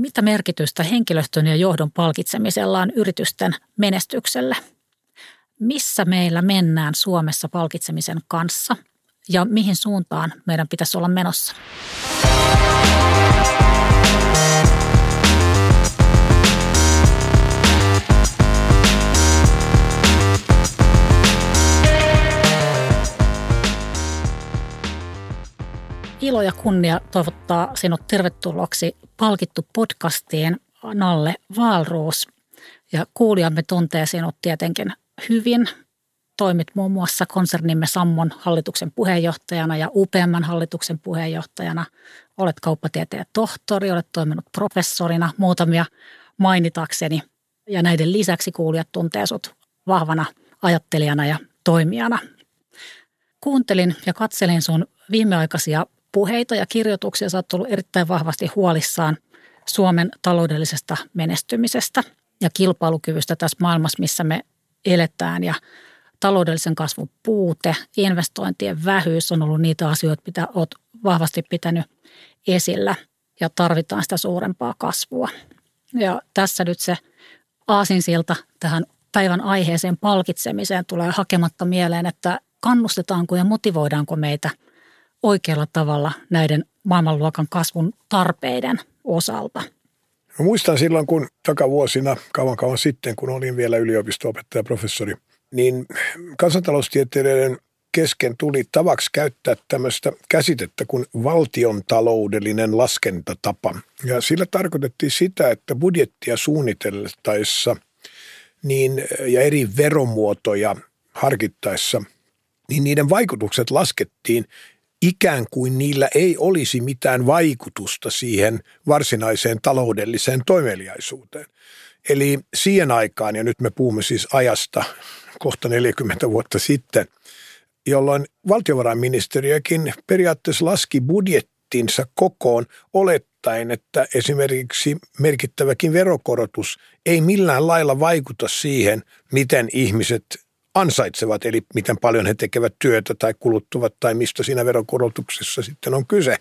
mitä merkitystä henkilöstön ja johdon palkitsemisella on yritysten menestykselle. Missä meillä mennään Suomessa palkitsemisen kanssa ja mihin suuntaan meidän pitäisi olla menossa? Ilo ja kunnia toivottaa sinut tervetulleeksi palkittu podcastiin Nalle Valruus. Ja kuulijamme tuntee sinut tietenkin hyvin. Toimit muun muassa konsernimme Sammon hallituksen puheenjohtajana ja UPMn hallituksen puheenjohtajana. Olet kauppatieteen tohtori, olet toiminut professorina muutamia mainitakseni. Ja näiden lisäksi kuulijat tuntee sinut vahvana ajattelijana ja toimijana. Kuuntelin ja katselin sun viimeaikaisia puheita ja kirjoituksia. Sä oot ollut erittäin vahvasti huolissaan Suomen taloudellisesta menestymisestä ja kilpailukyvystä tässä maailmassa, missä me eletään. Ja taloudellisen kasvun puute, investointien vähyys on ollut niitä asioita, mitä olet vahvasti pitänyt esillä ja tarvitaan sitä suurempaa kasvua. Ja tässä nyt se aasinsilta tähän päivän aiheeseen palkitsemiseen tulee hakematta mieleen, että kannustetaanko ja motivoidaanko meitä – oikealla tavalla näiden maailmanluokan kasvun tarpeiden osalta? Mä muistan silloin, kun takavuosina, kauan kauan sitten, kun olin vielä yliopisto-opettaja professori, niin kansantaloustieteilijöiden kesken tuli tavaksi käyttää tämmöistä käsitettä kuin valtion taloudellinen laskentatapa. Ja sillä tarkoitettiin sitä, että budjettia suunniteltaessa niin, ja eri veromuotoja harkittaessa, niin niiden vaikutukset laskettiin ikään kuin niillä ei olisi mitään vaikutusta siihen varsinaiseen taloudelliseen toimeliaisuuteen. Eli siihen aikaan, ja nyt me puhumme siis ajasta kohta 40 vuotta sitten, jolloin valtiovarainministeriökin periaatteessa laski budjettinsa kokoon olettaen, että esimerkiksi merkittäväkin verokorotus ei millään lailla vaikuta siihen, miten ihmiset ansaitsevat, eli miten paljon he tekevät työtä tai kuluttuvat tai mistä siinä veronkorotuksessa sitten on kyse.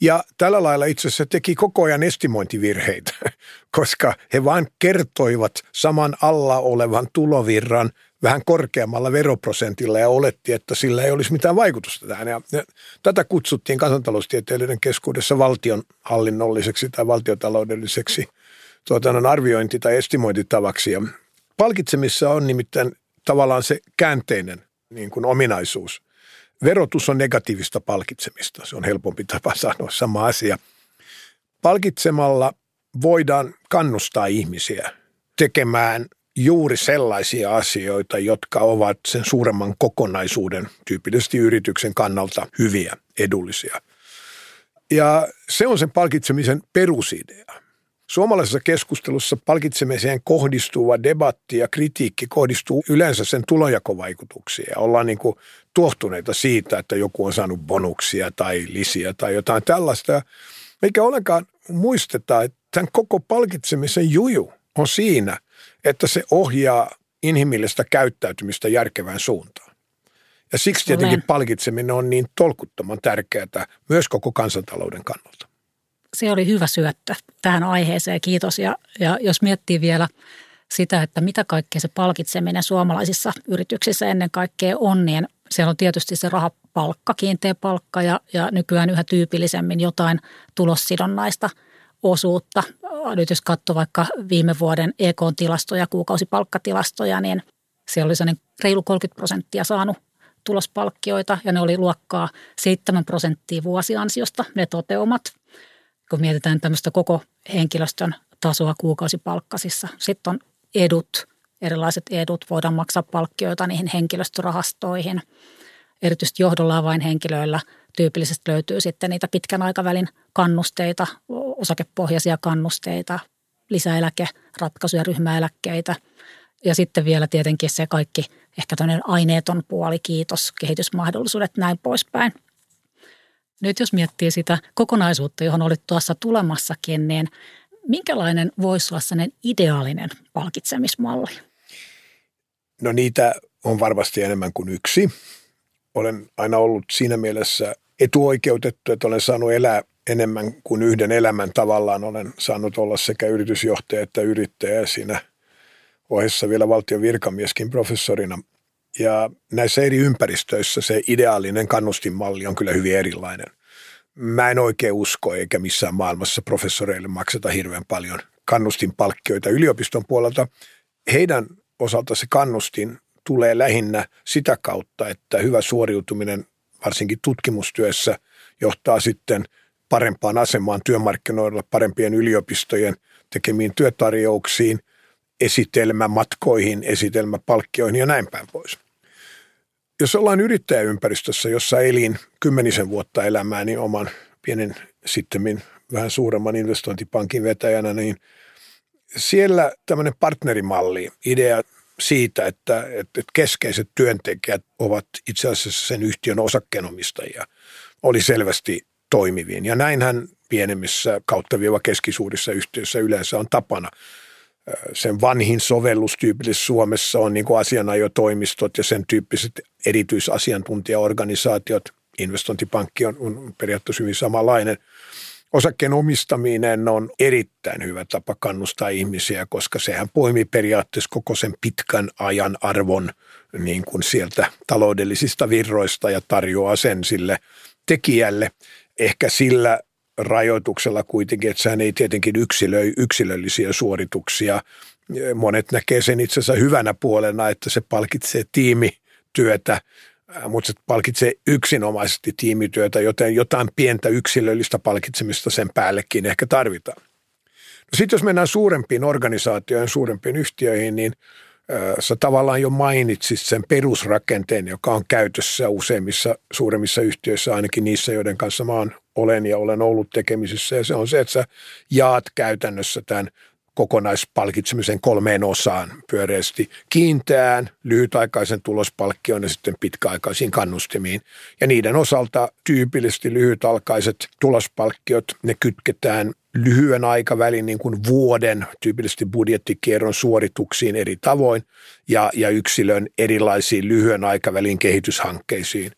Ja tällä lailla itse asiassa teki koko ajan estimointivirheitä, koska he vain kertoivat saman alla olevan tulovirran vähän korkeammalla veroprosentilla ja oletti, että sillä ei olisi mitään vaikutusta tähän. Ja tätä kutsuttiin kansantaloustieteilijöiden keskuudessa valtionhallinnolliseksi tai valtiotaloudelliseksi tuotannon arviointi- tai estimointitavaksi. Ja palkitsemissa on nimittäin tavallaan se käänteinen niin kuin ominaisuus. Verotus on negatiivista palkitsemista. Se on helpompi tapa sanoa sama asia. Palkitsemalla voidaan kannustaa ihmisiä tekemään juuri sellaisia asioita, jotka ovat sen suuremman kokonaisuuden, tyypillisesti yrityksen kannalta hyviä, edullisia. Ja se on sen palkitsemisen perusidea. Suomalaisessa keskustelussa palkitsemiseen kohdistuva debatti ja kritiikki kohdistuu yleensä sen tulojakovaikutuksiin. Ja ollaan niin kuin tuohtuneita siitä, että joku on saanut bonuksia tai lisiä tai jotain tällaista. Eikä ollenkaan muisteta, että tämän koko palkitsemisen juju on siinä, että se ohjaa inhimillistä käyttäytymistä järkevään suuntaan. Ja siksi tietenkin Olen. palkitseminen on niin tolkuttoman tärkeää myös koko kansantalouden kannalta se oli hyvä syöttö tähän aiheeseen, kiitos. Ja, ja jos miettii vielä sitä, että mitä kaikkea se palkitseminen suomalaisissa yrityksissä ennen kaikkea on, niin siellä on tietysti se rahapalkka, kiinteä palkka ja, ja nykyään yhä tyypillisemmin jotain tulossidonnaista osuutta. Nyt jos katsoo vaikka viime vuoden EK-tilastoja, kuukausipalkkatilastoja, niin siellä oli sellainen reilu 30 prosenttia saanut tulospalkkioita ja ne oli luokkaa 7 prosenttia vuosiansiosta ne toteumat – kun mietitään tämmöistä koko henkilöstön tasoa kuukausipalkkasissa. Sitten on edut, erilaiset edut, voidaan maksaa palkkioita niihin henkilöstörahastoihin. Erityisesti johdolla vain henkilöillä tyypillisesti löytyy sitten niitä pitkän aikavälin kannusteita, osakepohjaisia kannusteita, lisäeläkeratkaisuja, ryhmäeläkkeitä. Ja sitten vielä tietenkin se kaikki ehkä tämmöinen aineeton puoli, kiitos, kehitysmahdollisuudet, näin poispäin – nyt jos miettii sitä kokonaisuutta, johon olit tuossa tulemassakin, niin minkälainen voisi olla sellainen ideaalinen palkitsemismalli? No niitä on varmasti enemmän kuin yksi. Olen aina ollut siinä mielessä etuoikeutettu, että olen saanut elää enemmän kuin yhden elämän tavallaan olen saanut olla sekä yritysjohtaja että yrittäjä siinä ohessa vielä valtion virkamieskin professorina. Ja näissä eri ympäristöissä se ideaalinen kannustinmalli on kyllä hyvin erilainen. Mä en oikein usko eikä missään maailmassa professoreille makseta hirveän paljon kannustinpalkkioita yliopiston puolelta. Heidän osalta se kannustin tulee lähinnä sitä kautta, että hyvä suoriutuminen varsinkin tutkimustyössä johtaa sitten parempaan asemaan työmarkkinoilla, parempien yliopistojen tekemiin työtarjouksiin, esitelmämatkoihin, esitelmäpalkkioihin ja näin päin pois. Jos ollaan yrittäjäympäristössä, jossa elin kymmenisen vuotta elämää, niin oman pienen sitten vähän suuremman investointipankin vetäjänä, niin siellä tämmöinen partnerimalli, idea siitä, että, että keskeiset työntekijät ovat itse asiassa sen yhtiön osakkeenomistajia, oli selvästi toimiviin. Ja näinhän pienemmissä kautta viiva keskisuurissa yhtiöissä yleensä on tapana. Sen vanhin sovellus tyypillisesti Suomessa on niin asianajotoimistot ja sen tyyppiset erityisasiantuntijaorganisaatiot. Investointipankki on, on periaatteessa hyvin samanlainen – Osakkeen omistaminen on erittäin hyvä tapa kannustaa ihmisiä, koska sehän poimii periaatteessa koko sen pitkän ajan arvon niin kuin sieltä taloudellisista virroista ja tarjoaa sen sille tekijälle. Ehkä sillä rajoituksella kuitenkin, että sehän ei tietenkin yksilöi yksilöllisiä suorituksia. Monet näkee sen itse asiassa hyvänä puolena, että se palkitsee tiimityötä mutta se palkitsee yksinomaisesti tiimityötä, joten jotain pientä yksilöllistä palkitsemista sen päällekin ehkä tarvitaan. No sitten jos mennään suurempiin organisaatioihin, suurempiin yhtiöihin, niin sä tavallaan jo mainitsit sen perusrakenteen, joka on käytössä useimmissa suuremmissa yhtiöissä, ainakin niissä, joiden kanssa mä olen ja olen ollut tekemisissä. Ja se on se, että sä jaat käytännössä tämän kokonaispalkitsemisen kolmeen osaan pyöreästi kiinteään, lyhytaikaisen tulospalkkion ja sitten pitkäaikaisiin kannustimiin. Ja niiden osalta tyypillisesti lyhytaikaiset tulospalkkiot, ne kytketään lyhyen aikavälin niin kuin vuoden tyypillisesti budjettikierron suorituksiin eri tavoin ja, ja yksilön erilaisiin lyhyen aikavälin kehityshankkeisiin.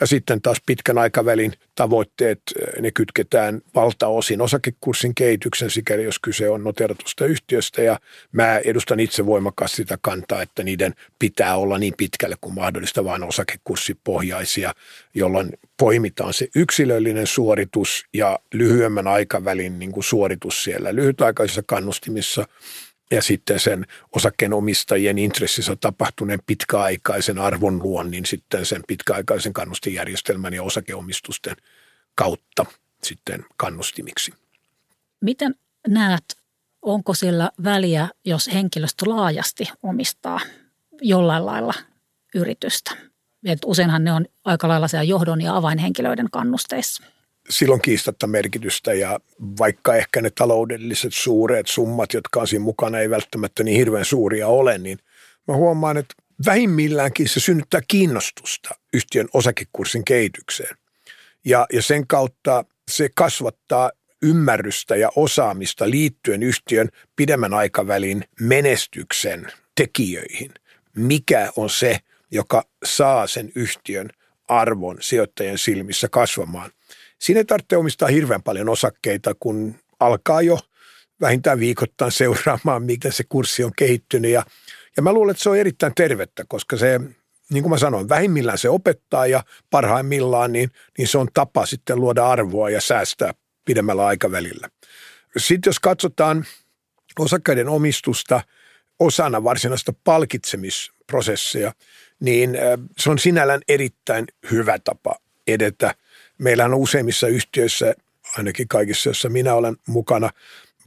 Ja sitten taas pitkän aikavälin tavoitteet, eh, ne kytketään valtaosin osakekurssin kehityksen, sikäli jos kyse on noteratusta yhtiöstä. Ja mä edustan itse voimakkaasti sitä kantaa, että niiden pitää olla niin pitkälle kuin mahdollista vain osakekurssipohjaisia, jolloin poimitaan se yksilöllinen suoritus ja lyhyemmän aikavälin niin kuin suoritus siellä lyhytaikaisissa kannustimissa – ja sitten sen osakkeenomistajien intressissä tapahtuneen pitkäaikaisen arvonluonnin sitten sen pitkäaikaisen kannustijärjestelmän ja osakeomistusten kautta sitten kannustimiksi. Miten näet, onko sillä väliä, jos henkilöstö laajasti omistaa jollain lailla yritystä? Et useinhan ne on aika lailla siellä johdon ja avainhenkilöiden kannusteissa silloin kiistatta merkitystä ja vaikka ehkä ne taloudelliset suuret summat, jotka on siinä mukana, ei välttämättä niin hirveän suuria ole, niin mä huomaan, että vähimmilläänkin se synnyttää kiinnostusta yhtiön osakekurssin kehitykseen. Ja, ja sen kautta se kasvattaa ymmärrystä ja osaamista liittyen yhtiön pidemmän aikavälin menestyksen tekijöihin. Mikä on se, joka saa sen yhtiön arvon sijoittajien silmissä kasvamaan – Siinä ei tarvitse omistaa hirveän paljon osakkeita, kun alkaa jo vähintään viikoittain seuraamaan, miten se kurssi on kehittynyt. Ja, ja mä luulen, että se on erittäin tervettä, koska se, niin kuin mä sanoin, vähimmillään se opettaa ja parhaimmillaan niin, niin se on tapa sitten luoda arvoa ja säästää pidemmällä aikavälillä. Sitten jos katsotaan osakkaiden omistusta osana varsinaista palkitsemisprosessia, niin se on sinällään erittäin hyvä tapa edetä Meillä on useimmissa yhtiöissä, ainakin kaikissa, joissa minä olen mukana,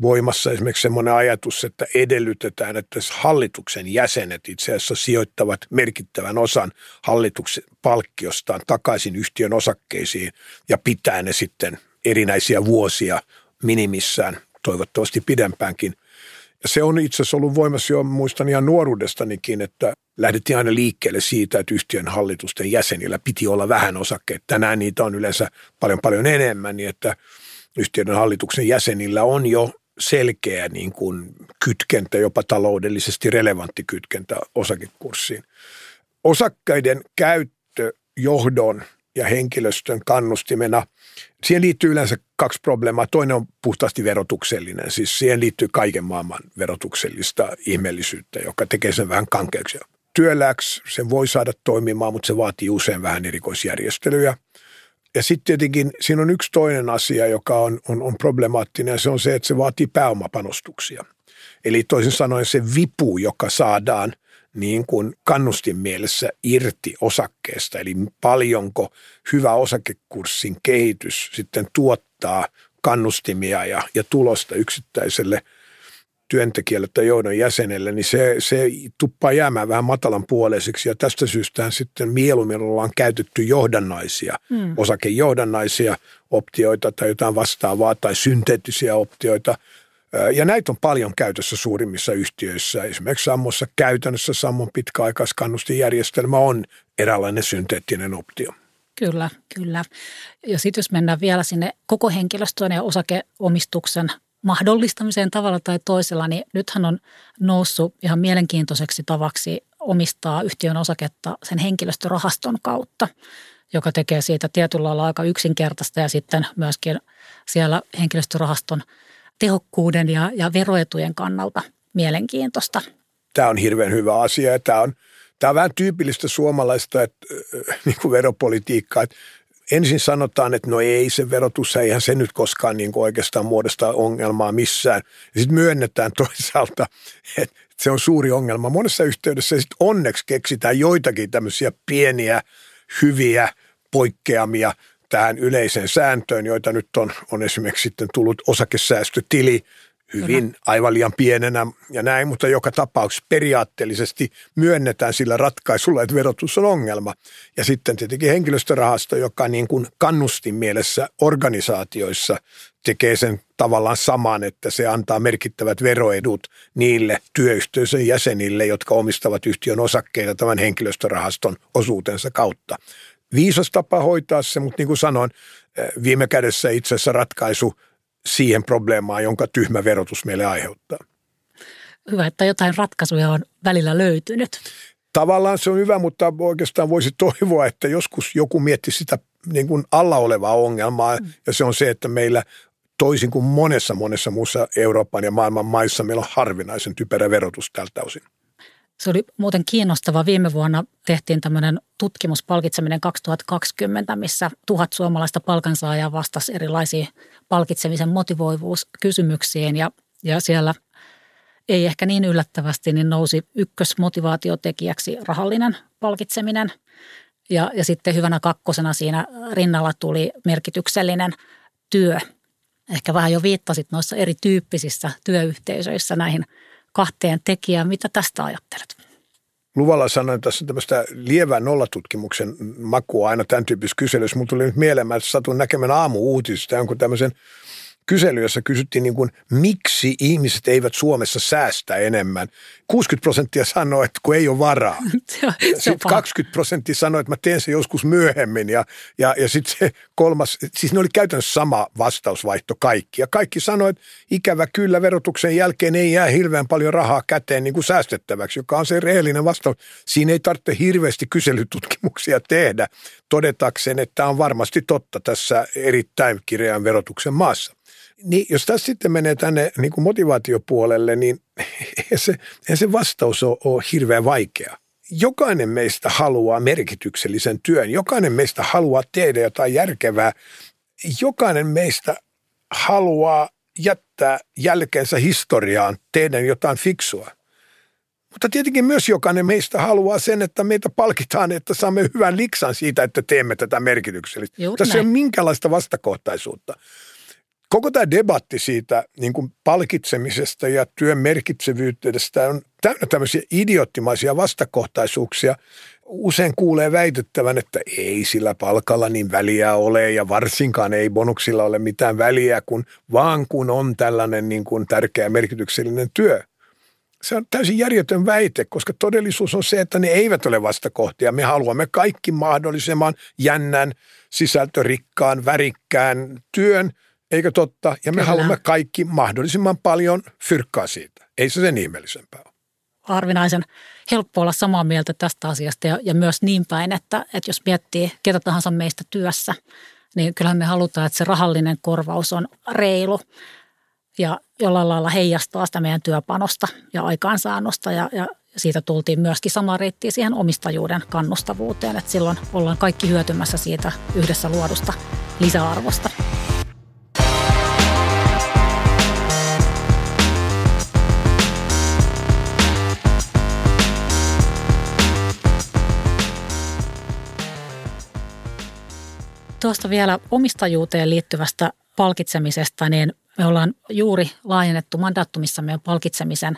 voimassa esimerkiksi semmoinen ajatus, että edellytetään, että hallituksen jäsenet itse asiassa sijoittavat merkittävän osan hallituksen palkkiostaan takaisin yhtiön osakkeisiin ja pitää ne sitten erinäisiä vuosia minimissään, toivottavasti pidempäänkin – ja se on itse asiassa ollut voimassa jo, muistan ihan nuoruudestanikin, että lähdettiin aina liikkeelle siitä, että yhtiön hallitusten jäsenillä piti olla vähän osakkeita. Tänään niitä on yleensä paljon paljon enemmän, niin että yhtiön hallituksen jäsenillä on jo selkeä niin kuin kytkentä, jopa taloudellisesti relevantti kytkentä osakekurssiin. Osakkeiden käyttö johdon ja henkilöstön kannustimena. Siihen liittyy yleensä kaksi probleemaa. Toinen on puhtaasti verotuksellinen, siis siihen liittyy kaiken maailman verotuksellista ihmeellisyyttä, joka tekee sen vähän kankeaksi. Työläks sen voi saada toimimaan, mutta se vaatii usein vähän erikoisjärjestelyjä. Ja sitten tietenkin siinä on yksi toinen asia, joka on, on, on problemaattinen, ja se on se, että se vaatii pääomapanostuksia. Eli toisin sanoen se vipu, joka saadaan – niin kuin kannustin mielessä irti osakkeesta, eli paljonko hyvä osakekurssin kehitys sitten tuottaa kannustimia ja, ja tulosta yksittäiselle työntekijälle tai johdon jäsenelle, niin se, se tuppaa jäämään vähän matalan puoleiseksi ja tästä syystä sitten mieluummin ollaan käytetty johdannaisia, mm. osakejohdannaisia optioita tai jotain vastaavaa tai synteettisiä optioita – ja näitä on paljon käytössä suurimmissa yhtiöissä. Esimerkiksi Sammossa käytännössä Sammon pitkäaikaiskannustinjärjestelmä on eräänlainen synteettinen optio. Kyllä, kyllä. Ja sitten jos mennään vielä sinne koko henkilöstön ja osakeomistuksen mahdollistamiseen tavalla tai toisella, niin nythän on noussut ihan mielenkiintoiseksi tavaksi omistaa yhtiön osaketta sen henkilöstörahaston kautta, joka tekee siitä tietyllä lailla aika yksinkertaista ja sitten myöskin siellä henkilöstörahaston – tehokkuuden ja, ja veroetujen kannalta mielenkiintoista. Tämä on hirveän hyvä asia ja tämä on, tämä on vähän tyypillistä suomalaista että, niin kuin veropolitiikkaa, että ensin sanotaan, että no ei se verotus, eihän se nyt koskaan niin kuin oikeastaan muodosta ongelmaa missään. Sitten myönnetään toisaalta, että se on suuri ongelma. Monessa yhteydessä sitten onneksi keksitään joitakin tämmöisiä pieniä, hyviä poikkeamia – tähän yleiseen sääntöön, joita nyt on, on esimerkiksi sitten tullut osakesäästötili hyvin Kyllä. aivan liian pienenä ja näin, mutta joka tapauksessa periaatteellisesti myönnetään sillä ratkaisulla, että verotus on ongelma. Ja sitten tietenkin henkilöstörahasto, joka niin kuin kannustin mielessä organisaatioissa tekee sen tavallaan saman, että se antaa merkittävät veroedut niille työyhteisön jäsenille, jotka omistavat yhtiön osakkeita tämän henkilöstörahaston osuutensa kautta viisas tapa hoitaa se, mutta niin kuin sanoin, eh, viime kädessä itse asiassa ratkaisu siihen probleemaan, jonka tyhmä verotus meille aiheuttaa. Hyvä, että jotain ratkaisuja on välillä löytynyt. Tavallaan se on hyvä, mutta oikeastaan voisi toivoa, että joskus joku mietti sitä niin kuin alla olevaa ongelmaa, mm. ja se on se, että meillä toisin kuin monessa monessa muussa Euroopan ja maailman maissa meillä on harvinaisen typerä verotus tältä osin. Se oli muuten kiinnostava. Viime vuonna tehtiin tämmöinen tutkimuspalkitseminen 2020, missä tuhat suomalaista palkansaajaa vastasi erilaisiin palkitsemisen motivoivuuskysymyksiin ja, ja siellä ei ehkä niin yllättävästi, niin nousi ykkösmotivaatiotekijäksi rahallinen palkitseminen. Ja, ja sitten hyvänä kakkosena siinä rinnalla tuli merkityksellinen työ. Ehkä vähän jo viittasit noissa erityyppisissä työyhteisöissä näihin – kahteen tekijään. Mitä tästä ajattelet? Luvalla sanoin tässä tämmöistä lievää nollatutkimuksen makua aina tämän tyyppisessä kyselyssä. Mulla tuli nyt mieleen, että satun näkemään aamu-uutisista jonkun tämmöisen – kysely, jossa kysyttiin niin kuin, miksi ihmiset eivät Suomessa säästä enemmän. 60 prosenttia sanoi, että kun ei ole varaa. Sitten 20 prosenttia sanoi, että mä teen se joskus myöhemmin. Ja, ja, ja sitten se kolmas, siis ne oli käytännössä sama vastausvaihto kaikki. Ja kaikki sanoi, että ikävä kyllä verotuksen jälkeen ei jää hirveän paljon rahaa käteen niin kuin säästettäväksi, joka on se rehellinen vastaus. Siinä ei tarvitse hirveästi kyselytutkimuksia tehdä todetakseen, että tämä on varmasti totta tässä erittäin kireän verotuksen maassa. Niin jos tässä sitten menee tänne niin kuin motivaatiopuolelle, niin ei se, ei se vastaus ole, ole hirveän vaikea. Jokainen meistä haluaa merkityksellisen työn, jokainen meistä haluaa tehdä jotain järkevää, jokainen meistä haluaa jättää jälkeensä historiaan, tehdä jotain fiksua. Mutta tietenkin myös jokainen meistä haluaa sen, että meitä palkitaan, että saamme hyvän liksan siitä, että teemme tätä merkityksellistä. Tässä ei ole minkäänlaista vastakohtaisuutta koko tämä debatti siitä niin kuin palkitsemisesta ja työn merkitsevyydestä on täynnä tämmöisiä idioottimaisia vastakohtaisuuksia. Usein kuulee väitettävän, että ei sillä palkalla niin väliä ole ja varsinkaan ei bonuksilla ole mitään väliä, kun, vaan kun on tällainen niin kuin tärkeä merkityksellinen työ. Se on täysin järjetön väite, koska todellisuus on se, että ne eivät ole vastakohtia. Me haluamme kaikki mahdollisimman jännän, sisältörikkaan, värikkään työn – Eikö totta? Ja me Kyllä. haluamme kaikki mahdollisimman paljon fyrkkaa siitä. Ei se sen ihmeellisempää ole. harvinaisen helppo olla samaa mieltä tästä asiasta ja, ja myös niin päin, että, että jos miettii ketä tahansa meistä työssä, niin kyllähän me halutaan, että se rahallinen korvaus on reilu ja jollain lailla heijastaa sitä meidän työpanosta ja aikaansaannosta ja, ja siitä tultiin myöskin sama reitti siihen omistajuuden kannustavuuteen, että silloin ollaan kaikki hyötymässä siitä yhdessä luodusta lisäarvosta. Tuosta vielä omistajuuteen liittyvästä palkitsemisesta, niin me ollaan juuri laajennettu mandaattumissa meidän palkitsemisen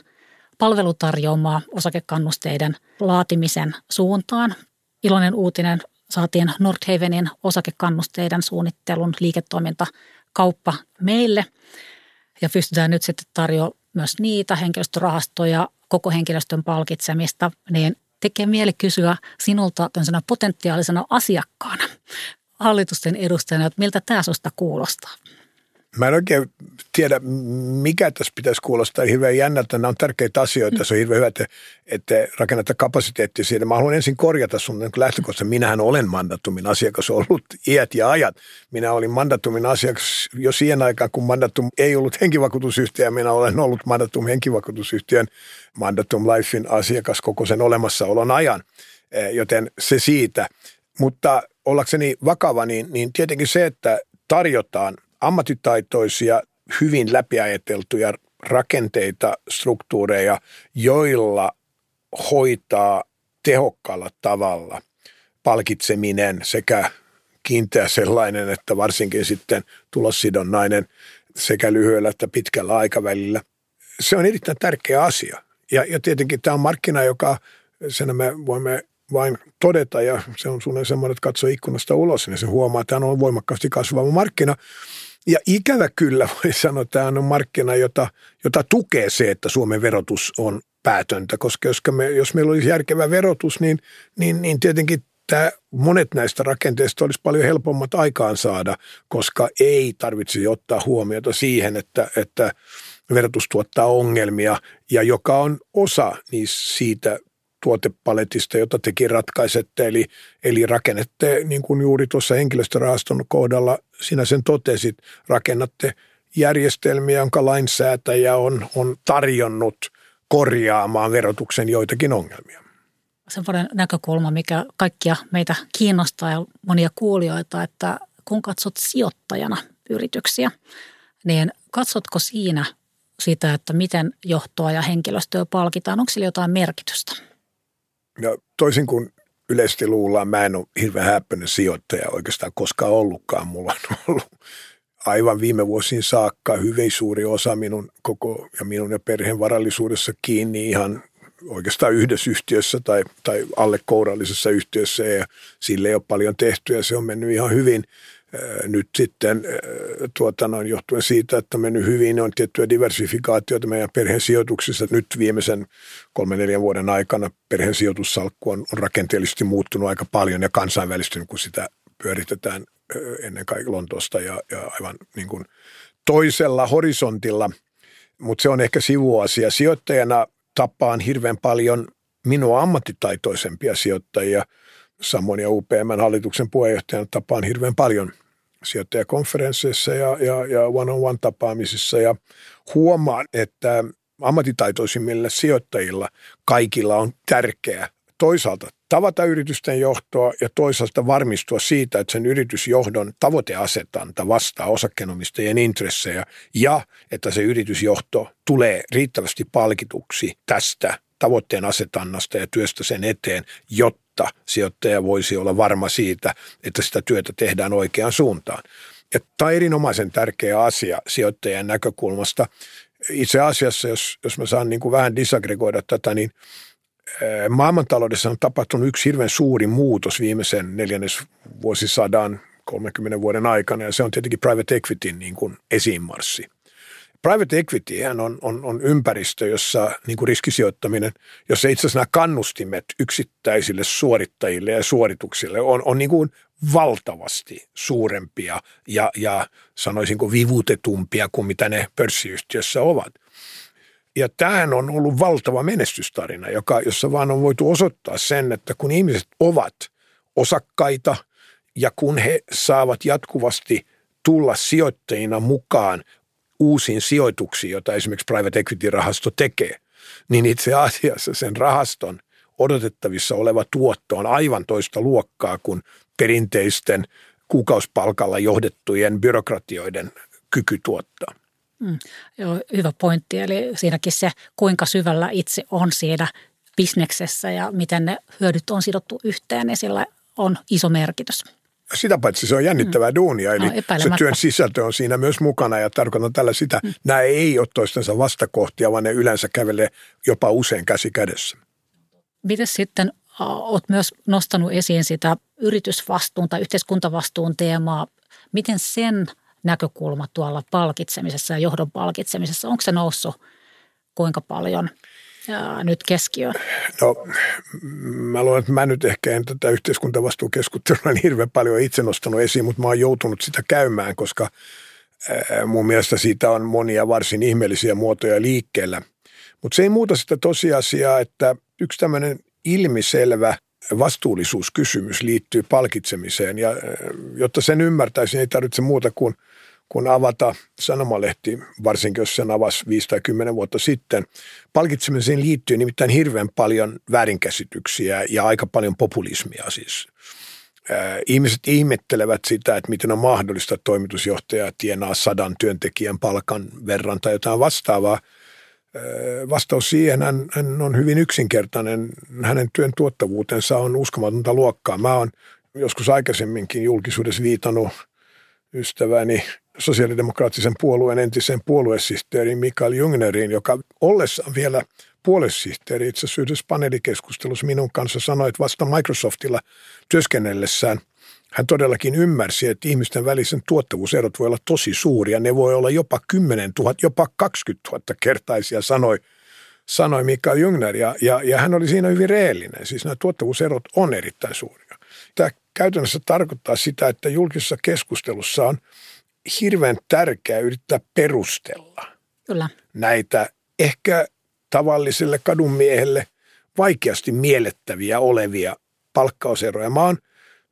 palvelutarjoamaa osakekannusteiden laatimisen suuntaan. Iloinen uutinen saatiin Nordhavenin osakekannusteiden suunnittelun liiketoiminta kauppa meille ja pystytään nyt sitten tarjoamaan myös niitä henkilöstörahastoja, koko henkilöstön palkitsemista, niin tekee mieli kysyä sinulta potentiaalisena asiakkaana hallitusten edustajana, että miltä tämä sinusta kuulostaa? Mä en oikein tiedä, mikä tässä pitäisi kuulostaa hirveän jännältä. Nämä on tärkeitä asioita. Se on hirveän hyvä, että, että rakennetaan kapasiteettia siitä. Mä haluan ensin korjata sun niin lähtökohtaisesti. Minähän olen Mandatumin asiakas ollut iät ja ajat. Minä olin Mandatumin asiakas jo siihen aikaan, kun Mandatum ei ollut henkivakuutusyhtiö. Minä olen ollut Mandatum henkivakuutusyhtiön Mandatum Lifein asiakas koko sen olemassaolon ajan. Eh, joten se siitä. Mutta ollakseni vakava, niin, niin tietenkin se, että tarjotaan ammattitaitoisia, hyvin läpiajateltuja rakenteita, struktuureja, joilla hoitaa tehokkaalla tavalla palkitseminen sekä kiinteä sellainen, että varsinkin sitten tulossidonnainen sekä lyhyellä että pitkällä aikavälillä. Se on erittäin tärkeä asia. Ja, ja tietenkin tämä on markkina, joka sen me voimme vain todeta, ja se on suunnilleen semmoinen, että katsoo ikkunasta ulos, niin se huomaa, että tämä on voimakkaasti kasvava markkina. Ja ikävä kyllä voi sanoa, että tämä on markkina, jota, jota tukee se, että Suomen verotus on päätöntä, koska jos, me, jos meillä olisi järkevä verotus, niin, niin, niin tietenkin tämä, monet näistä rakenteista olisi paljon helpommat aikaan saada, koska ei tarvitse ottaa huomiota siihen, että, että verotus tuottaa ongelmia ja joka on osa niin siitä tuotepaletista, jota tekin ratkaisette, eli, eli rakennette, niin kuin juuri tuossa henkilöstörahaston kohdalla sinä sen totesit, rakennatte järjestelmiä, jonka lainsäätäjä on, on tarjonnut korjaamaan verotuksen joitakin ongelmia. Semmoinen näkökulma, mikä kaikkia meitä kiinnostaa ja monia kuulijoita, että kun katsot sijoittajana yrityksiä, niin katsotko siinä sitä, että miten johtoa ja henkilöstöä palkitaan? Onko sillä jotain merkitystä? Ja toisin kuin yleisesti luullaan, mä en ole hirveän häppöinen sijoittaja oikeastaan koskaan ollutkaan. Mulla on ollut aivan viime vuosiin saakka hyvin suuri osa minun koko ja minun ja perheen varallisuudessa kiinni ihan oikeastaan yhdessä yhtiössä tai, tai alle kourallisessa yhtiössä ja sille ei ole paljon tehty ja se on mennyt ihan hyvin – nyt sitten tuota, noin, johtuen siitä, että mennyt hyvin, on tiettyä diversifikaatiota meidän perheen sijoituksissa. Nyt viimeisen kolmen neljän vuoden aikana perheen sijoitussalkku on, on rakenteellisesti muuttunut aika paljon ja kansainvälistynyt, kun sitä pyöritetään ennen kaikkea Lontoosta ja, ja aivan niin kuin toisella horisontilla. Mutta se on ehkä sivuasia. Sijoittajana tapaan hirveän paljon minua ammattitaitoisempia sijoittajia – samoin ja UPM hallituksen puheenjohtajana tapaan hirveän paljon sijoittajakonferensseissa ja, ja, ja one-on-one tapaamisissa ja huomaan, että ammattitaitoisimmille sijoittajilla kaikilla on tärkeää toisaalta tavata yritysten johtoa ja toisaalta varmistua siitä, että sen yritysjohdon tavoiteasetanta vastaa osakkeenomistajien intressejä ja että se yritysjohto tulee riittävästi palkituksi tästä tavoitteen asetannasta ja työstä sen eteen, jotta sijoittaja voisi olla varma siitä, että sitä työtä tehdään oikeaan suuntaan. Ja tämä on erinomaisen tärkeä asia sijoittajan näkökulmasta. Itse asiassa, jos, jos mä saan niin kuin vähän disaggregoida tätä, niin maailmantaloudessa on tapahtunut yksi hirveän suuri muutos viimeisen neljännes vuosisadan 30 vuoden aikana, ja se on tietenkin private equity niin kuin esiinmarssi. Private equity on, on, on ympäristö, jossa niin kuin riskisijoittaminen, jossa itse asiassa nämä kannustimet yksittäisille suorittajille ja suorituksille on, on niin kuin valtavasti suurempia ja, ja sanoisinko vivutetumpia kuin mitä ne pörssiyhtiössä ovat. Ja tämähän on ollut valtava menestystarina, joka, jossa vaan on voitu osoittaa sen, että kun ihmiset ovat osakkaita ja kun he saavat jatkuvasti tulla sijoittajina mukaan uusiin sijoituksiin, joita esimerkiksi private equity-rahasto tekee, niin itse asiassa sen rahaston odotettavissa oleva tuotto on aivan toista luokkaa kuin perinteisten kuukauspalkalla johdettujen byrokratioiden kyky tuottaa. Mm, joo, hyvä pointti. Eli siinäkin se, kuinka syvällä itse on siinä bisneksessä ja miten ne hyödyt on sidottu yhteen, niin sillä on iso merkitys. Sitä paitsi se on jännittävää mm. duunia, eli no, se työn sisältö on siinä myös mukana ja tarkoitan tällä sitä, mm. nämä ei ole toistensa vastakohtia, vaan ne yleensä kävelee jopa usein käsi kädessä. Miten sitten olet myös nostanut esiin sitä yritysvastuun tai yhteiskuntavastuun teemaa. Miten sen näkökulma tuolla palkitsemisessa ja johdon palkitsemisessa, onko se noussut kuinka paljon ja nyt keskiöön? No mä luulen, että mä nyt ehkä en tätä yhteiskuntavastuukeskustelua niin hirveän paljon itse nostanut esiin, mutta mä oon joutunut sitä käymään, koska mun mielestä siitä on monia varsin ihmeellisiä muotoja liikkeellä. Mutta se ei muuta sitä tosiasiaa, että yksi tämmöinen ilmiselvä vastuullisuuskysymys liittyy palkitsemiseen ja jotta sen ymmärtäisi, niin ei tarvitse muuta kuin – kun avata sanomalehti, varsinkin jos sen avasi 5 tai 10 vuotta sitten. Palkitsemiseen liittyy nimittäin hirveän paljon väärinkäsityksiä ja aika paljon populismia siis. Ihmiset ihmettelevät sitä, että miten on mahdollista, että toimitusjohtaja tienaa sadan työntekijän palkan verran tai jotain vastaavaa. Vastaus siihen hän, hän on hyvin yksinkertainen. Hänen työn tuottavuutensa on uskomatonta luokkaa. Mä oon joskus aikaisemminkin julkisuudessa viitannut ystäväni sosiaalidemokraattisen puolueen entisen puoluesihteerin Mikael Jungnerin, joka ollessaan vielä puoluesihteeri itse asiassa yhdessä paneelikeskustelussa minun kanssa sanoi, että vasta Microsoftilla työskennellessään hän todellakin ymmärsi, että ihmisten välisen tuottavuuserot voi olla tosi suuria. Ne voi olla jopa 10 000, jopa 20 000 kertaisia, sanoi, sanoi Mikael Jungner. Ja, ja, ja hän oli siinä hyvin reellinen. Siis nämä tuottavuuserot on erittäin suuria. Tämä käytännössä tarkoittaa sitä, että julkisessa keskustelussa on – hirveän tärkeää yrittää perustella Kyllä. näitä ehkä tavalliselle kadunmiehelle vaikeasti miellettäviä olevia palkkauseroja. Mä oon,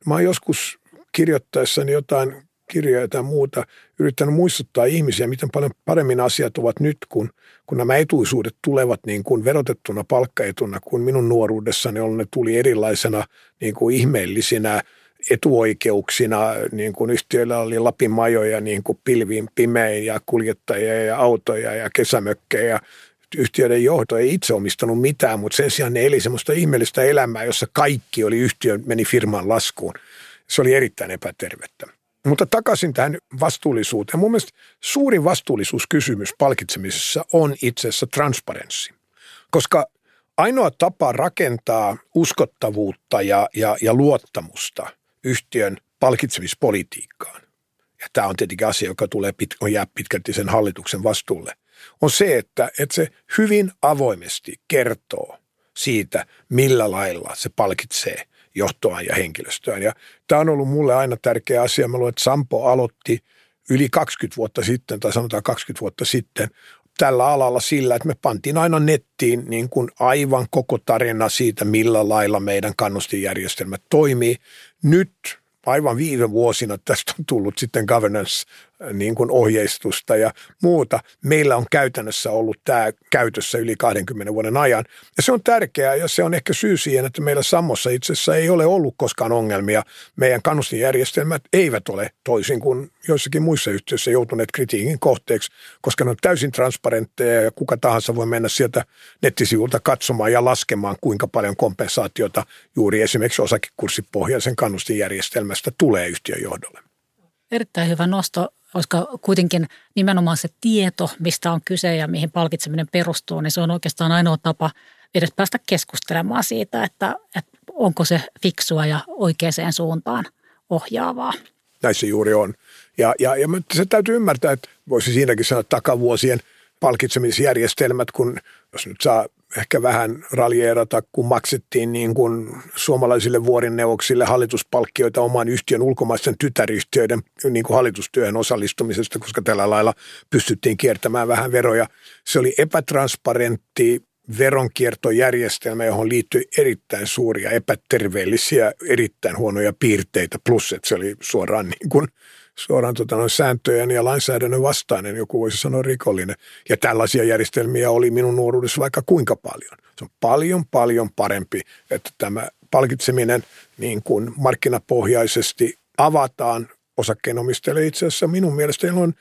mä oon joskus kirjoittaessani jotain kirjoja tai muuta yrittänyt muistuttaa ihmisiä, miten paljon paremmin asiat ovat nyt, kun, kun nämä etuisuudet tulevat niin kuin verotettuna palkkaetuna, kun minun nuoruudessani on ne tuli erilaisena niin kuin ihmeellisinä etuoikeuksina, niin kuin yhtiöillä oli Lapin majoja niin kuin pilviin pimein ja kuljettajia ja autoja ja kesämökkejä. Yhtiöiden johto ei itse omistanut mitään, mutta sen sijaan ne eli semmoista ihmeellistä elämää, jossa kaikki oli yhtiön, meni firman laskuun. Se oli erittäin epätervettä. Mutta takaisin tähän vastuullisuuteen. Mun mielestä suurin vastuullisuuskysymys palkitsemisessa on itse asiassa transparenssi. Koska ainoa tapa rakentaa uskottavuutta ja, ja, ja luottamusta – yhtiön palkitsemispolitiikkaan, ja tämä on tietenkin asia, joka tulee pit, on jää pitkälti sen hallituksen vastuulle, on se, että, että se hyvin avoimesti kertoo siitä, millä lailla se palkitsee johtoaan ja henkilöstöään. Ja tämä on ollut mulle aina tärkeä asia. Mä luulen, että Sampo aloitti yli 20 vuotta sitten, tai sanotaan 20 vuotta sitten, tällä alalla sillä, että me pantiin aina nettiin niin kuin aivan koko tarina siitä, millä lailla meidän kannustinjärjestelmät toimii. Nyt aivan viime vuosina tästä on tullut sitten governance niin kuin ohjeistusta ja muuta. Meillä on käytännössä ollut tämä käytössä yli 20 vuoden ajan. Ja se on tärkeää ja se on ehkä syy siihen, että meillä Sammossa itse asiassa ei ole ollut koskaan ongelmia. Meidän kannustinjärjestelmät eivät ole toisin kuin joissakin muissa yhtiöissä joutuneet kritiikin kohteeksi, koska ne on täysin transparentteja ja kuka tahansa voi mennä sieltä nettisivulta katsomaan ja laskemaan, kuinka paljon kompensaatiota juuri esimerkiksi osakekurssipohjaisen kannustinjärjestelmästä tulee yhtiön johdolle. Erittäin hyvä nosto koska kuitenkin nimenomaan se tieto, mistä on kyse ja mihin palkitseminen perustuu, niin se on oikeastaan ainoa tapa edes päästä keskustelemaan siitä, että, että onko se fiksua ja oikeaan suuntaan ohjaavaa. Näissä juuri on. Ja, ja, ja se täytyy ymmärtää, että voisi siinäkin sanoa takavuosien palkitsemisjärjestelmät, kun jos nyt saa ehkä vähän raljeerata, kun maksettiin niin kuin suomalaisille vuorinneuvoksille hallituspalkkioita oman yhtiön ulkomaisten tytäryhtiöiden niin kuin hallitustyöhön osallistumisesta, koska tällä lailla pystyttiin kiertämään vähän veroja. Se oli epätransparentti veronkiertojärjestelmä, johon liittyi erittäin suuria epäterveellisiä, erittäin huonoja piirteitä, plus että se oli suoraan niin kuin suoraan tota, noin sääntöjen ja lainsäädännön vastainen, joku voisi sanoa rikollinen. Ja tällaisia järjestelmiä oli minun nuoruudessa vaikka kuinka paljon. Se on paljon, paljon parempi, että tämä palkitseminen niin kuin markkinapohjaisesti avataan osakkeenomistajille. Itse asiassa minun mielestäni on,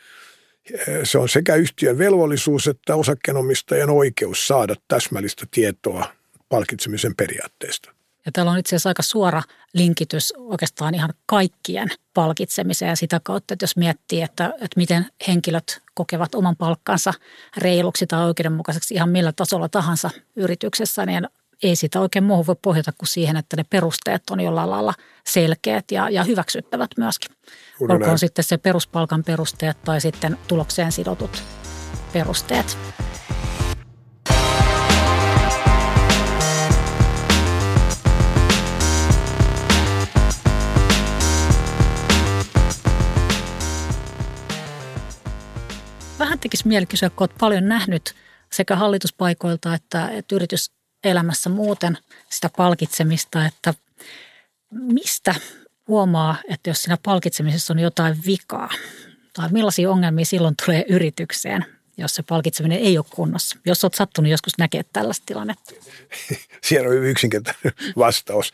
se on sekä yhtiön velvollisuus että osakkeenomistajan oikeus saada täsmällistä tietoa palkitsemisen periaatteesta. Ja täällä on itse asiassa aika suora linkitys oikeastaan ihan kaikkien palkitsemiseen ja sitä kautta, että jos miettii, että, että miten henkilöt kokevat oman palkkansa reiluksi tai oikeudenmukaiseksi ihan millä tasolla tahansa yrityksessä, niin ei sitä oikein muuhun voi pohjata kuin siihen, että ne perusteet on jollain lailla selkeät ja, ja hyväksyttävät myöskin. Juuri Olkoon näin. sitten se peruspalkan perusteet tai sitten tulokseen sidotut perusteet. Vähän tekisi mieli kysyä, kun olet paljon nähnyt sekä hallituspaikoilta että, että yrityselämässä muuten sitä palkitsemista, että mistä huomaa, että jos siinä palkitsemisessa on jotain vikaa tai millaisia ongelmia silloin tulee yritykseen, jos se palkitseminen ei ole kunnossa? Jos olet sattunut joskus näkemään tällaista tilannetta. Siellä on yksinkertainen vastaus.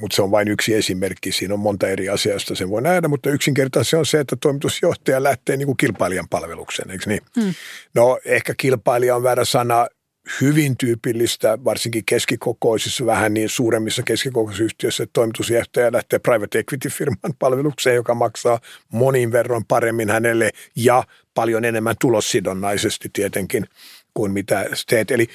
Mutta se on vain yksi esimerkki. Siinä on monta eri asiaa, josta sen voi nähdä, mutta yksinkertaisesti se on se, että toimitusjohtaja lähtee niin kuin kilpailijan palvelukseen, eikö niin? Hmm. No ehkä kilpailija on väärä sana, hyvin tyypillistä, varsinkin keskikokoisissa, vähän niin suuremmissa keskikokoisissa yhtiöissä, että toimitusjohtaja lähtee private equity-firman palvelukseen, joka maksaa monin verran paremmin hänelle ja paljon enemmän tulossidonnaisesti tietenkin kuin mitä teet. Eli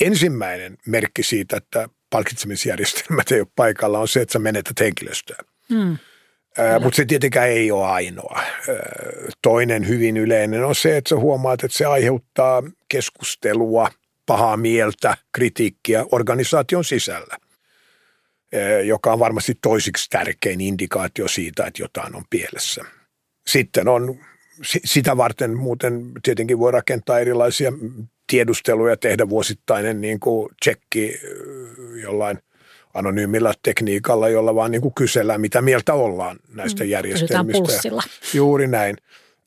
ensimmäinen merkki siitä, että palkitsemisjärjestelmät ei ole paikalla, on se, että sä menetät henkilöstöä. Hmm. Mutta se tietenkään ei ole ainoa. Toinen hyvin yleinen on se, että sä huomaat, että se aiheuttaa keskustelua, pahaa mieltä, kritiikkiä organisaation sisällä, joka on varmasti toisiksi tärkein indikaatio siitä, että jotain on pielessä. Sitten on sitä varten muuten tietenkin voi rakentaa erilaisia tiedusteluja, tehdä vuosittainen niin kuin tsekki jollain anonyymillä tekniikalla, jolla vaan niin kuin kysellään, mitä mieltä ollaan näistä mm, järjestelmistä. Juuri näin.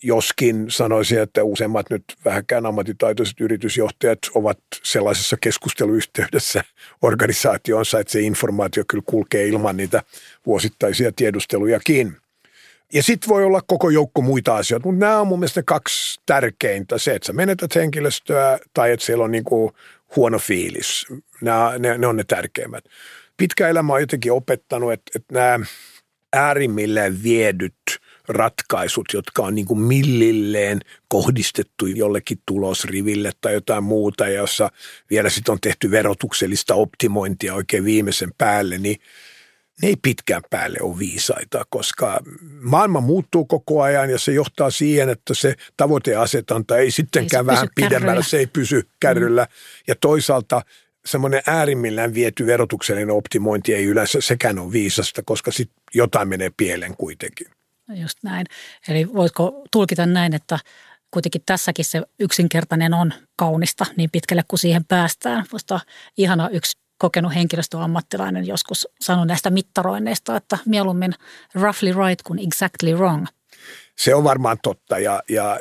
Joskin sanoisin, että useimmat nyt vähänkään ammattitaitoiset yritysjohtajat ovat sellaisessa keskusteluyhteydessä organisaationsa, että se informaatio kyllä kulkee ilman niitä vuosittaisia tiedustelujakin – ja sitten voi olla koko joukko muita asioita, mutta nämä on mun mielestä kaksi tärkeintä. Se, että sä menetät henkilöstöä tai että siellä on niin kuin huono fiilis. Nämä, ne, ne on ne tärkeimmät. Pitkä elämä on jotenkin opettanut, että, että nämä äärimmilleen viedyt ratkaisut, jotka on niin kuin millilleen kohdistettu jollekin tulosriville tai jotain muuta, jossa vielä sitten on tehty verotuksellista optimointia oikein viimeisen päälle, niin – ne ei pitkään päälle ole viisaita, koska maailma muuttuu koko ajan ja se johtaa siihen, että se tavoiteasetanta ei sittenkään ei vähän pidemmällä, kärryllä. se ei pysy kärryllä. Mm. Ja toisaalta semmoinen äärimmillään viety verotuksellinen optimointi ei yleensä sekään ole viisasta, koska sitten jotain menee pieleen kuitenkin. No just näin. Eli voisiko tulkita näin, että kuitenkin tässäkin se yksinkertainen on kaunista niin pitkälle kuin siihen päästään. Musta ihana yksi kokenut henkilöstöammattilainen joskus sanoi näistä mittaroinneista, että mieluummin roughly right kuin exactly wrong. Se on varmaan totta ja, ja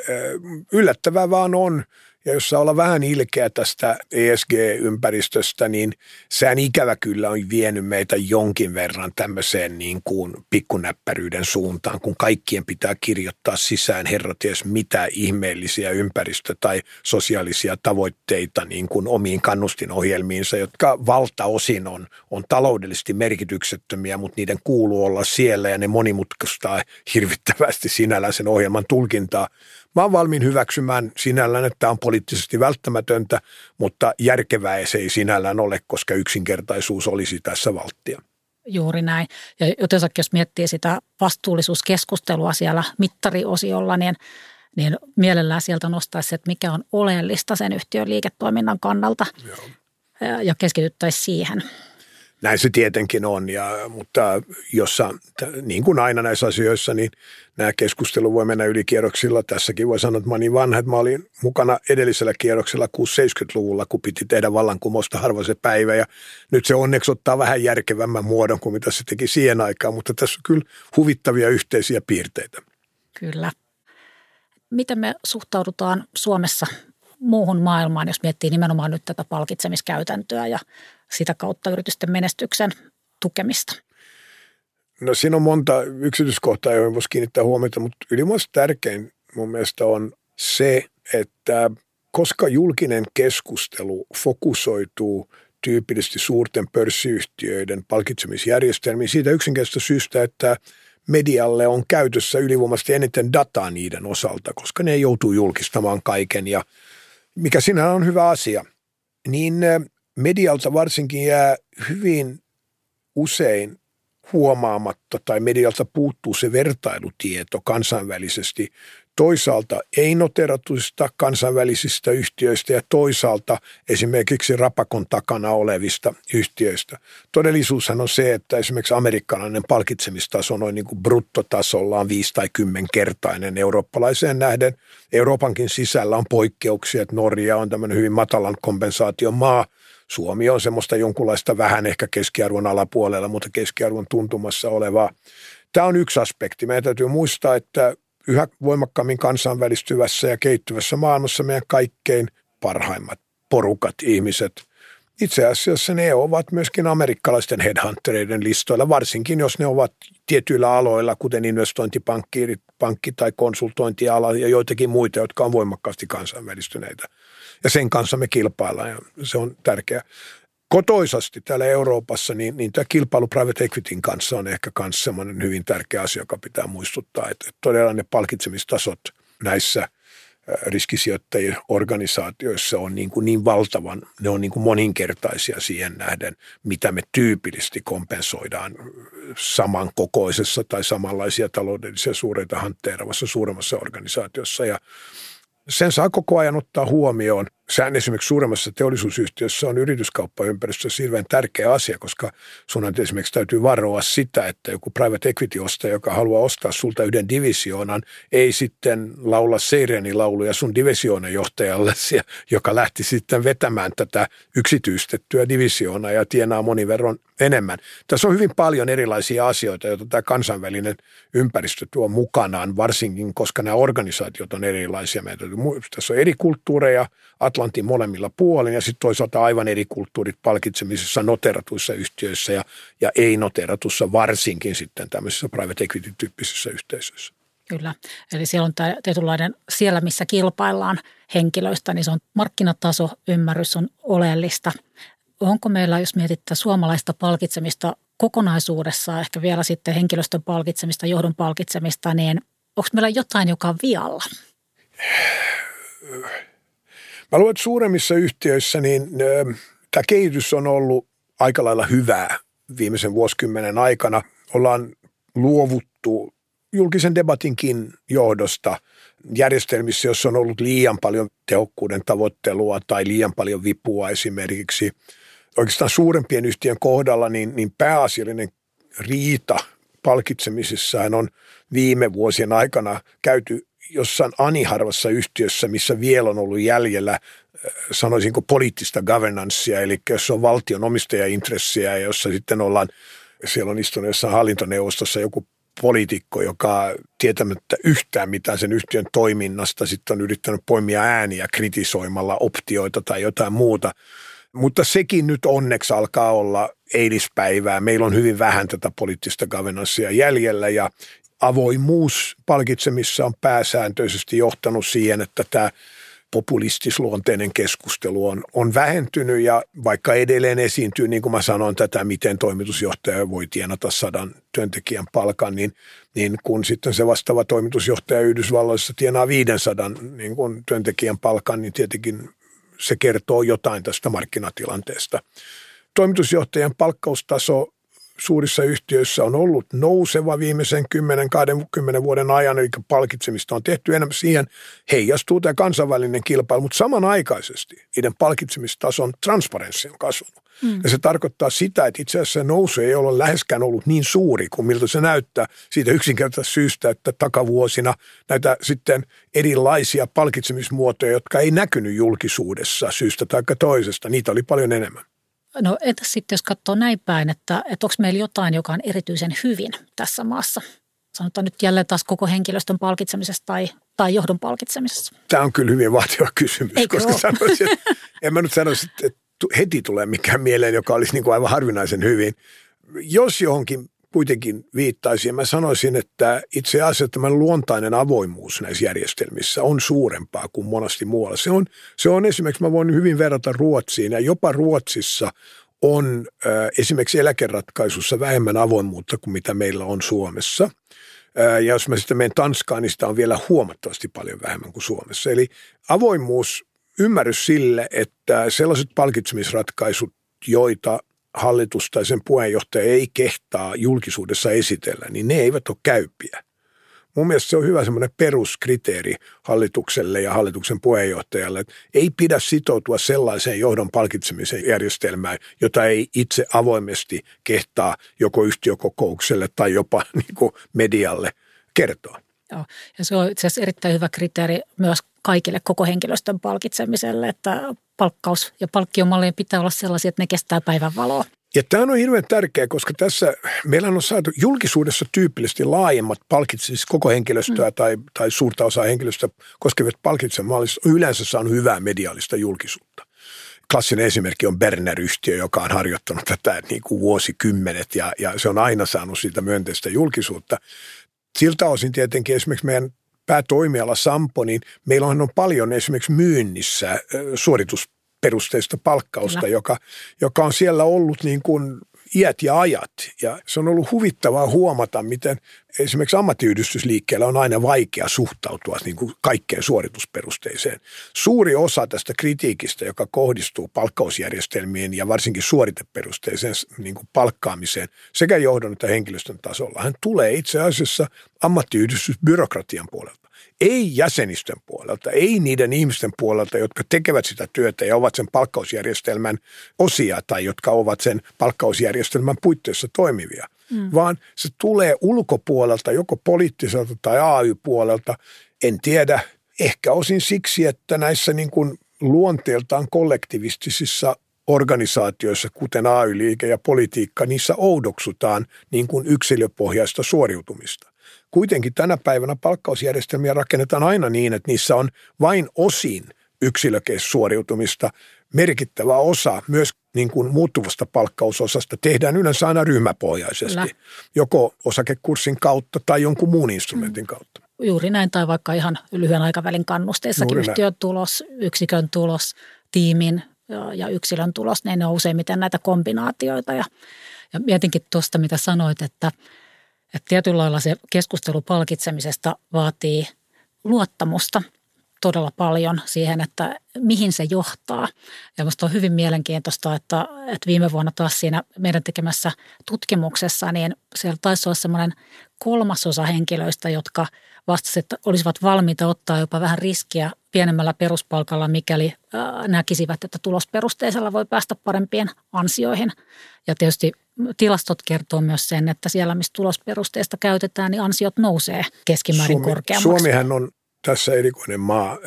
yllättävää vaan on, ja jos saa olla vähän ilkeä tästä ESG-ympäristöstä, niin sehän ikävä kyllä on vienyt meitä jonkin verran tämmöiseen niin kuin pikkunäppäryyden suuntaan, kun kaikkien pitää kirjoittaa sisään herraties mitä ihmeellisiä ympäristö- tai sosiaalisia tavoitteita niin kuin omiin kannustinohjelmiinsa, jotka valtaosin on, on taloudellisesti merkityksettömiä, mutta niiden kuuluu olla siellä ja ne monimutkaistaa hirvittävästi sinällään sen ohjelman tulkintaa. Mä oon valmiin hyväksymään sinällään, että tämä on poliittisesti välttämätöntä, mutta järkevää se ei sinällään ole, koska yksinkertaisuus olisi tässä valttia. Juuri näin. Ja jotenkin jos miettii sitä vastuullisuuskeskustelua siellä mittariosiolla, niin niin mielellään sieltä nostaisi, että mikä on oleellista sen yhtiön liiketoiminnan kannalta Joo. ja keskityttäisiin siihen. Näin se tietenkin on, ja, mutta jossa, niin kuin aina näissä asioissa, niin nämä keskustelu voi mennä yli kierroksilla. Tässäkin voi sanoa, että mä olin vanha, että mä olin mukana edellisellä kierroksella 6-70-luvulla, kun piti tehdä vallankumousta harvoin se päivä, ja nyt se onneksi ottaa vähän järkevämmän muodon kuin mitä se teki siihen aikaan, mutta tässä on kyllä huvittavia yhteisiä piirteitä. Kyllä. Miten me suhtaudutaan Suomessa muuhun maailmaan, jos miettii nimenomaan nyt tätä palkitsemiskäytäntöä ja sitä kautta yritysten menestyksen tukemista? No siinä on monta yksityiskohtaa, joihin voisi kiinnittää huomiota, mutta ylimääräisesti tärkein mun mielestä on se, että koska julkinen keskustelu fokusoituu tyypillisesti suurten pörssiyhtiöiden palkitsemisjärjestelmiin siitä yksinkertaisesta syystä, että medialle on käytössä ylivoimaisesti eniten dataa niiden osalta, koska ne joutuu julkistamaan kaiken ja mikä sinä on hyvä asia, niin medialta varsinkin jää hyvin usein huomaamatta tai medialta puuttuu se vertailutieto kansainvälisesti toisaalta ei-noteratuista kansainvälisistä yhtiöistä ja toisaalta esimerkiksi rapakon takana olevista yhtiöistä. Todellisuushan on se, että esimerkiksi amerikkalainen palkitsemistaso on noin niin kuin bruttotasollaan 5 tai 10 kertainen eurooppalaiseen nähden. Euroopankin sisällä on poikkeuksia, että Norja on tämmöinen hyvin matalan kompensaation maa. Suomi on semmoista jonkunlaista vähän ehkä keskiarvon alapuolella, mutta keskiarvon tuntumassa olevaa. Tämä on yksi aspekti. Meidän täytyy muistaa, että yhä voimakkaammin kansainvälistyvässä ja kehittyvässä maailmassa meidän kaikkein parhaimmat porukat, ihmiset. Itse asiassa ne ovat myöskin amerikkalaisten headhuntereiden listoilla, varsinkin jos ne ovat tietyillä aloilla, kuten investointipankki pankki tai konsultointiala ja joitakin muita, jotka on voimakkaasti kansainvälistyneitä. Ja sen kanssa me kilpaillaan ja se on tärkeää kotoisasti täällä Euroopassa, niin, niin tämä kilpailu private equityn kanssa on ehkä myös semmoinen hyvin tärkeä asia, joka pitää muistuttaa, että, todella ne palkitsemistasot näissä riskisijoittajien organisaatioissa on niin, kuin niin valtavan, ne on niin kuin moninkertaisia siihen nähden, mitä me tyypillisesti kompensoidaan samankokoisessa tai samanlaisia taloudellisia suureita hantteeravassa suuremmassa organisaatiossa. Ja sen saa koko ajan ottaa huomioon. Sehän esimerkiksi suuremmassa teollisuusyhtiössä on yrityskauppaympäristössä hirveän tärkeä asia, koska sun esimerkiksi täytyy varoa sitä, että joku private equity-ostaja, joka haluaa ostaa sulta yhden divisioonan, ei sitten laula Seireni lauluja sun johtajalle, joka lähti sitten vetämään tätä yksityistettyä divisioonaa ja tienaa monin verran enemmän. Tässä on hyvin paljon erilaisia asioita, joita tämä kansainvälinen ympäristö tuo mukanaan, varsinkin koska nämä organisaatiot on erilaisia. Tässä on eri kulttuureja Atlantin molemmilla puolin ja sitten toisaalta aivan eri kulttuurit palkitsemisessa noteratuissa yhtiöissä ja, ja ei-noteratussa varsinkin sitten tämmöisissä private equity-tyyppisissä yhteisöissä. Kyllä, eli siellä on tämä tietynlainen, siellä missä kilpaillaan henkilöistä, niin se on markkinataso, ymmärrys on oleellista onko meillä, jos mietittää suomalaista palkitsemista kokonaisuudessaan, ehkä vielä sitten henkilöstön palkitsemista, johdon palkitsemista, niin onko meillä jotain, joka on vialla? Mä luulen, että suuremmissa yhtiöissä niin tämä kehitys on ollut aika lailla hyvää viimeisen vuosikymmenen aikana. Ollaan luovuttu julkisen debatinkin johdosta järjestelmissä, jossa on ollut liian paljon tehokkuuden tavoittelua tai liian paljon vipua esimerkiksi – oikeastaan suurempien yhtiön kohdalla niin, niin pääasiallinen riita palkitsemisessaan on viime vuosien aikana käyty jossain aniharvassa yhtiössä, missä vielä on ollut jäljellä äh, sanoisinko poliittista governancea, eli jos on valtion omistajaintressiä ja jossa sitten ollaan, siellä on istunut jossain hallintoneuvostossa joku poliitikko, joka tietämättä yhtään mitään sen yhtiön toiminnasta sitten on yrittänyt poimia ääniä kritisoimalla optioita tai jotain muuta – mutta sekin nyt onneksi alkaa olla eilispäivää. Meillä on hyvin vähän tätä poliittista governanceia jäljellä ja avoimuus palkitsemissa on pääsääntöisesti johtanut siihen, että tämä populistisluonteinen keskustelu on, on vähentynyt ja vaikka edelleen esiintyy, niin kuin mä sanoin, tätä, miten toimitusjohtaja voi tienata sadan työntekijän palkan, niin, niin kun sitten se vastaava toimitusjohtaja Yhdysvalloissa tienaa 500 niin kun työntekijän palkan, niin tietenkin se kertoo jotain tästä markkinatilanteesta. Toimitusjohtajan palkkaustaso suurissa yhtiöissä on ollut nouseva viimeisen 10-20 vuoden ajan, eli palkitsemista on tehty enemmän siihen, heijastuu tämä kansainvälinen kilpailu, mutta samanaikaisesti niiden palkitsemistason transparenssi on kasvanut. Mm. Ja se tarkoittaa sitä, että itse asiassa nousu ei ole läheskään ollut niin suuri kuin miltä se näyttää siitä yksinkertaisesta syystä, että takavuosina näitä sitten erilaisia palkitsemismuotoja, jotka ei näkynyt julkisuudessa syystä tai toisesta, niitä oli paljon enemmän. No entäs sitten, jos katsoo näin päin, että, että onko meillä jotain, joka on erityisen hyvin tässä maassa? Sanotaan nyt jälleen taas koko henkilöstön palkitsemisesta tai, tai johdon palkitsemisessa. Tämä on kyllä hyvin vaativa kysymys, Eikö koska sanoisin, en mä nyt sanoisi, että heti tulee mikään mieleen, joka olisi niin kuin aivan harvinaisen hyvin. Jos johonkin kuitenkin viittaisin, mä sanoisin, että itse asiassa tämä luontainen avoimuus näissä järjestelmissä on suurempaa kuin monasti muualla. Se on, se on esimerkiksi, mä voin hyvin verrata Ruotsiin ja jopa Ruotsissa on äh, esimerkiksi eläkeratkaisussa vähemmän avoimuutta kuin mitä meillä on Suomessa. Äh, ja jos mä sitten menen Tanskaan, niin sitä on vielä huomattavasti paljon vähemmän kuin Suomessa. Eli avoimuus ymmärrys sille, että sellaiset palkitsemisratkaisut, joita hallitus tai sen puheenjohtaja ei kehtaa julkisuudessa esitellä, niin ne eivät ole käypiä. Mun mielestä se on hyvä semmoinen peruskriteeri hallitukselle ja hallituksen puheenjohtajalle, että ei pidä sitoutua sellaiseen johdon palkitsemisen järjestelmään, jota ei itse avoimesti kehtaa joko yhtiökokoukselle tai jopa niin kuin medialle kertoa. Joo, ja se on itse asiassa erittäin hyvä kriteeri myös kaikille koko henkilöstön palkitsemiselle, että palkkaus- ja palkkiomallien pitää olla sellaisia, että ne kestää päivän valoa. Ja tämä on hirveän tärkeää, koska tässä meillä on saatu julkisuudessa tyypillisesti laajemmat palkitsemis koko henkilöstöä mm. tai, tai suurta osaa henkilöstöä koskevat palkitsemallit yleensä saanut hyvää mediaalista julkisuutta. Klassinen esimerkki on Berner-yhtiö, joka on harjoittanut tätä niin kuin vuosikymmenet ja, ja se on aina saanut siitä myönteistä julkisuutta. Siltä osin tietenkin esimerkiksi meidän päätoimiala Sampo, niin meillä on paljon esimerkiksi myynnissä suoritusperusteista palkkausta, joka, joka on siellä ollut niin kuin iät ja ajat. Ja se on ollut huvittavaa huomata, miten esimerkiksi ammattiyhdistysliikkeellä on aina vaikea suhtautua niin kuin kaikkeen suoritusperusteiseen. Suuri osa tästä kritiikistä, joka kohdistuu palkkausjärjestelmiin ja varsinkin suoriteperusteiseen niin kuin palkkaamiseen sekä johdon että henkilöstön tasolla, hän tulee itse asiassa ammattiyhdistysbyrokratian puolelta ei jäsenistön puolelta, ei niiden ihmisten puolelta, jotka tekevät sitä työtä ja ovat sen palkkausjärjestelmän osia tai jotka ovat sen palkkausjärjestelmän puitteissa toimivia, mm. vaan se tulee ulkopuolelta, joko poliittiselta tai AY-puolelta. En tiedä, ehkä osin siksi, että näissä niin kuin luonteeltaan kollektivistisissa organisaatioissa, kuten AY-liike ja politiikka, niissä oudoksutaan niin kuin yksilöpohjaista suoriutumista. Kuitenkin tänä päivänä palkkausjärjestelmiä rakennetaan aina niin, että niissä on vain osin yksilökeissuoriutumista. Merkittävä osa myös niin kuin muuttuvasta palkkausosasta tehdään yleensä aina ryhmäpohjaisesti, Kyllä. joko osakekurssin kautta tai jonkun muun instrumentin mm. kautta. Juuri näin, tai vaikka ihan lyhyen aikavälin kannusteissakin yhtiön tulos, yksikön tulos, tiimin ja, yksilön tulos, ne on useimmiten näitä kombinaatioita. Ja, ja mietinkin tuosta, mitä sanoit, että – että tietyllä lailla se keskustelu palkitsemisesta vaatii luottamusta todella paljon siihen, että mihin se johtaa. Ja minusta on hyvin mielenkiintoista, että, että viime vuonna taas siinä meidän tekemässä tutkimuksessa, niin siellä taisi olla semmoinen kolmasosa henkilöistä, jotka vastasivat, että olisivat valmiita ottaa jopa vähän riskiä pienemmällä peruspalkalla, mikäli näkisivät, että tulosperusteisella voi päästä parempiin ansioihin. Ja tietysti tilastot kertoo myös sen, että siellä, missä tulosperusteista käytetään, niin ansiot nousee keskimäärin Suomi, korkeammaksi. Suomihan on tässä erikoinen maa.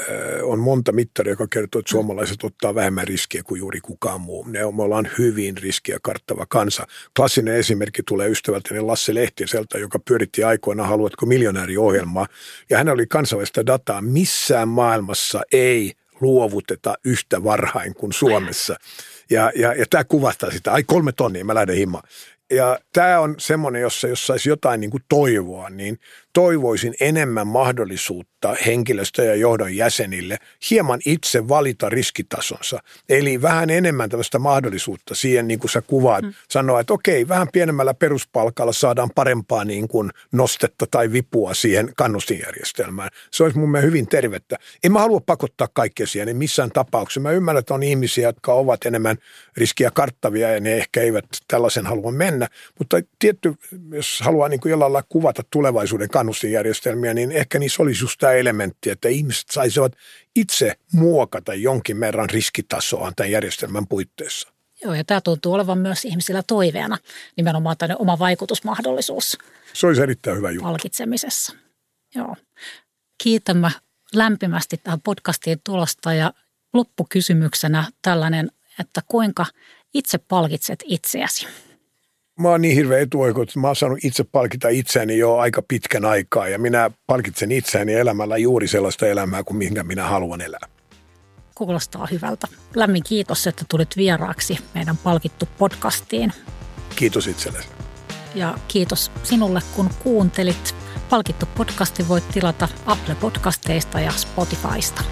On monta mittaria, joka kertoo, että suomalaiset ottaa vähemmän riskiä kuin juuri kukaan muu. Ne on, me ollaan hyvin riskiä karttava kansa. Klassinen esimerkki tulee ystävältäni Lasse Lehtiseltä, joka pyöritti aikoina Haluatko miljonääriohjelmaa. Ja hän oli kansainvälistä dataa. Missään maailmassa ei luovuteta yhtä varhain kuin Suomessa. Ja, ja, ja tämä kuvastaa sitä. Ai kolme tonnia, mä lähden himmaan. Ja tämä on semmoinen, jossa jos saisi jotain niin kuin toivoa, niin toivoisin enemmän mahdollisuutta henkilöstö- ja johdon jäsenille hieman itse valita riskitasonsa. Eli vähän enemmän tämmöistä mahdollisuutta siihen, niin kuin sä kuvaat, mm. sanoa, että okei, vähän pienemmällä peruspalkalla saadaan parempaa niin kuin nostetta tai vipua siihen kannustinjärjestelmään. Se olisi mun mielestä hyvin tervettä. En mä halua pakottaa kaikkea siihen, niin missään tapauksessa. Mä ymmärrän, että on ihmisiä, jotka ovat enemmän riskiä karttavia ja ne ehkä eivät tällaisen halua mennä mennä. Mutta tietty, jos haluaa niin kuin jollain lailla kuvata tulevaisuuden kannustinjärjestelmiä, niin ehkä niissä olisi just tämä elementti, että ihmiset saisivat itse muokata jonkin verran riskitasoa tämän järjestelmän puitteissa. Joo, ja tämä tuntuu olevan myös ihmisillä toiveena, nimenomaan tänne oma vaikutusmahdollisuus. Se olisi erittäin hyvä juttu. Palkitsemisessa. Joo. Kiitämme lämpimästi tähän podcastiin tulosta ja loppukysymyksenä tällainen, että kuinka itse palkitset itseäsi? Mä oon niin hirveä etuoiko, että mä oon saanut itse palkita itseäni jo aika pitkän aikaa ja minä palkitsen itseäni elämällä juuri sellaista elämää kuin minkä minä haluan elää. Kuulostaa hyvältä. Lämmin kiitos, että tulit vieraaksi meidän palkittu podcastiin. Kiitos itsellesi. Ja kiitos sinulle, kun kuuntelit. Palkittu podcasti voit tilata Apple Podcasteista ja Spotifysta.